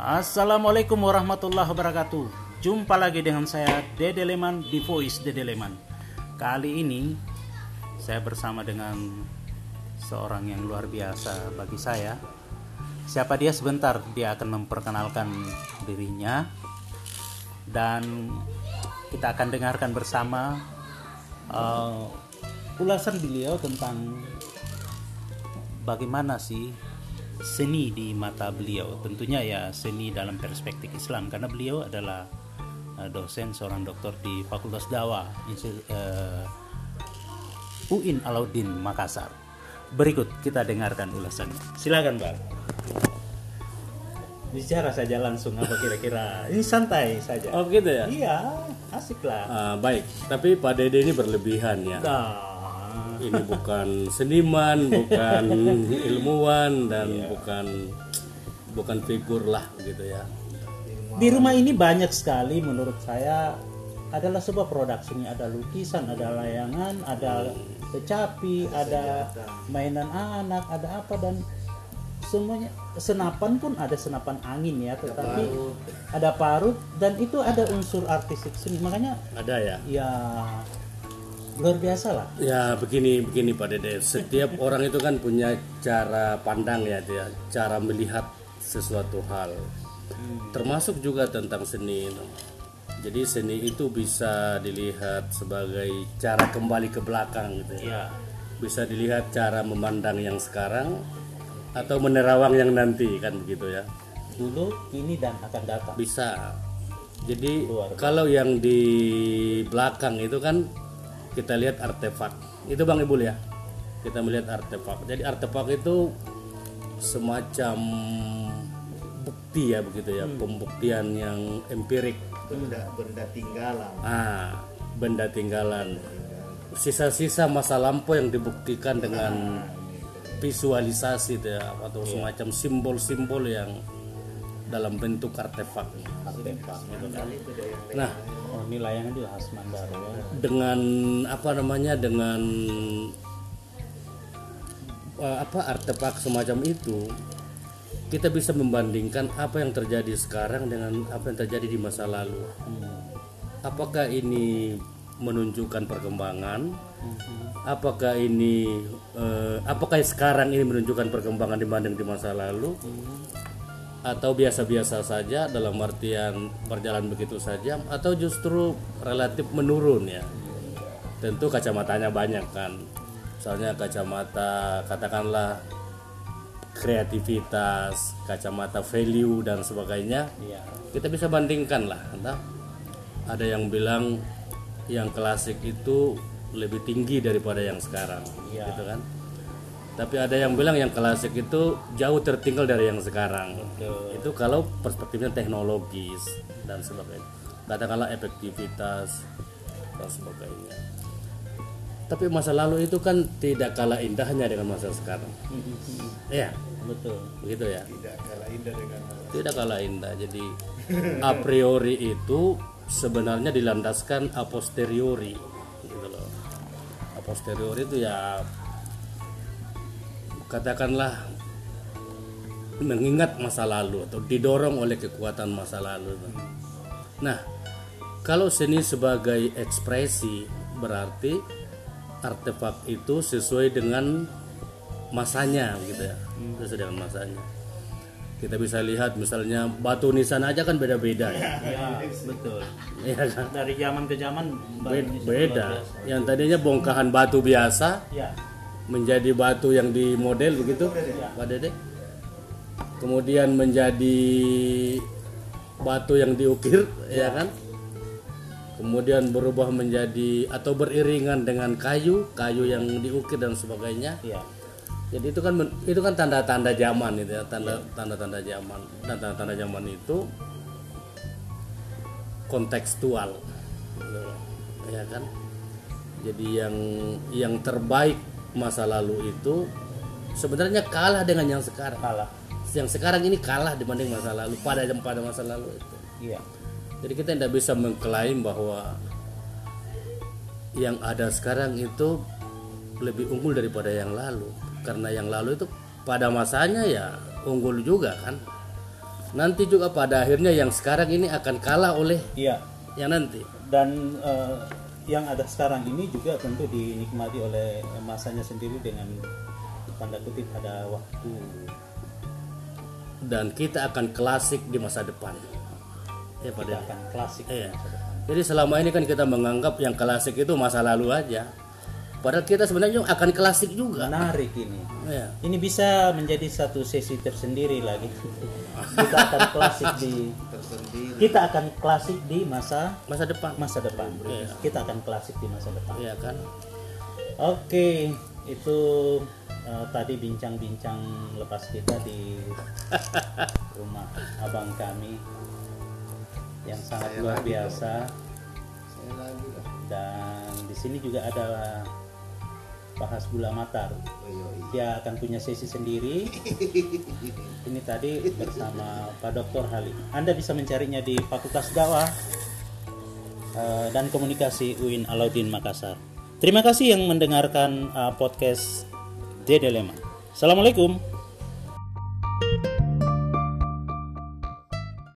Assalamualaikum warahmatullahi wabarakatuh. Jumpa lagi dengan saya Dede Leman di Voice Dede Leman. Kali ini saya bersama dengan seorang yang luar biasa bagi saya. Siapa dia sebentar dia akan memperkenalkan dirinya dan kita akan dengarkan bersama uh, ulasan beliau tentang bagaimana sih seni di mata beliau. Tentunya ya seni dalam perspektif Islam karena beliau adalah uh, dosen seorang dokter di Fakultas Dakwah uh, UIN Alauddin Makassar. Berikut kita dengarkan ulasannya. Silakan Bang bicara saja langsung apa kira-kira? Ini santai saja. Oh gitu ya? iya asik lah Ah, baik, tapi Pak Dede ini berlebihan ya. Nah, Ini bukan seniman, bukan ilmuwan dan bukan bukan figur lah gitu ya. di rumah ini banyak sekali menurut saya. Adalah sebuah produk seni ada lukisan ada layangan ada kecapi ada mainan anak ada apa dan semuanya. Senapan pun ada senapan angin ya tetapi ada parut dan itu ada unsur artistik seni. Makanya Ada ya? ya luar biasa lah Ya begini begini Pak Dede. Setiap orang itu kan punya cara pandang ya, dia cara melihat sesuatu hal. Termasuk juga tentang seni. itu. Jadi seni itu bisa dilihat sebagai cara kembali ke belakang gitu ya. ya Bisa dilihat cara memandang yang sekarang atau menerawang yang nanti kan begitu ya. dulu kini dan akan datang Bisa. Jadi Luar kalau yang di belakang itu kan kita lihat artefak. Itu Bang Ibu ya. Kita melihat artefak. Jadi artefak itu semacam bukti ya begitu ya, pembuktian yang empirik. benda benda tinggalan Ah, benda tinggalan. Sisa-sisa masa lampau yang dibuktikan dengan visualisasi itu ya, atau semacam simbol-simbol yang dalam bentuk artefak. artefak gitu kan. Nah, oh ini layangan juga khas Mandaro ya dengan apa namanya dengan eh, apa artefak semacam itu kita bisa membandingkan apa yang terjadi sekarang dengan apa yang terjadi di masa lalu. Apakah ini menunjukkan perkembangan? Apakah ini eh, apakah sekarang ini menunjukkan perkembangan dibanding di masa lalu? Atau biasa-biasa saja dalam artian berjalan begitu saja atau justru relatif menurun ya? Tentu kacamatanya banyak kan. Misalnya kacamata katakanlah kreativitas, kacamata value dan sebagainya iya kita bisa bandingkan lah entah ada yang bilang yang klasik itu lebih tinggi daripada yang sekarang Iya. gitu kan tapi ada yang bilang yang klasik itu jauh tertinggal dari yang sekarang. Betul. itu kalau perspektifnya teknologis dan sebagainya. Katakanlah efektivitas dan sebagainya. Tapi masa lalu itu kan tidak kalah indahnya dengan masa sekarang. Ya betul. Begitu ya? Tidak kalah indah dengan tidak kalah indah. Jadi a priori itu sebenarnya dilandaskan a posteriori. Gitu loh. A posteriori itu ya katakanlah mengingat masa lalu atau didorong oleh kekuatan masa lalu. Nah, kalau seni sebagai ekspresi berarti artefak itu sesuai dengan masanya gitu ya. Sesuai dengan masanya kita bisa lihat misalnya batu nisan aja kan beda-beda ya, ya betul Iya kan? dari zaman ke zaman beda. Yang tadinya bongkahan batu biasa ya menjadi batu yang di model begitu, Pak Dede. Kemudian menjadi batu yang diukir, ya kan? Kemudian berubah menjadi atau beriringan dengan kayu, kayu yang diukir dan sebagainya. ya Jadi itu kan itu kan tanda-tanda zaman itu ya, tanda tanda-tanda zaman. Dan tanda-tanda zaman itu kontekstual. Ya kan? Jadi yang yang terbaik masa lalu itu sebenarnya kalah dengan yang sekarang. kalah Yang sekarang ini kalah dibanding masa lalu pada pada masa lalu itu. iya Jadi kita tidak bisa mengklaim bahwa yang ada sekarang itu lebih unggul daripada yang lalu karena yang lalu itu pada masanya ya unggul juga kan nanti juga pada akhirnya yang sekarang ini akan kalah oleh Iya. yang nanti. Dan eh, yang ada sekarang ini juga tentu dinikmati oleh masanya sendiri dengan tanda kutip ada waktu. Dan kita akan klasik di masa depan. Ya Kita pada akan klasik. Iya. Jadi selama ini kan kita menganggap yang klasik itu masa lalu aja. Padahal kita sebenarnya akan klasik juga. Menarik ini. Ya. Ini bisa menjadi satu sesi tersendiri lagi. Kita akan klasik di tersendiri kita akan klasik di masa Masa depan. masa depan. Iya. Kita akan klasik di masa depan. Iya kan? Oke, itu eh, tadi bincang-bincang lepas kita di rumah abang kami yang sangat Saya luar lagi biasa saya lagi lah dan di sini juga ada Pak Hasbullah Matar. Dia akan punya sesi sendiri. Ini tadi bersama Pak Dr. Halim. Anda bisa mencarinya di Fakultas Dakwah eh, dan Komunikasi UIN Alauddin Makassar. Terima kasih yang mendengarkan eh, podcast Dede Leman. Assalamualaikum.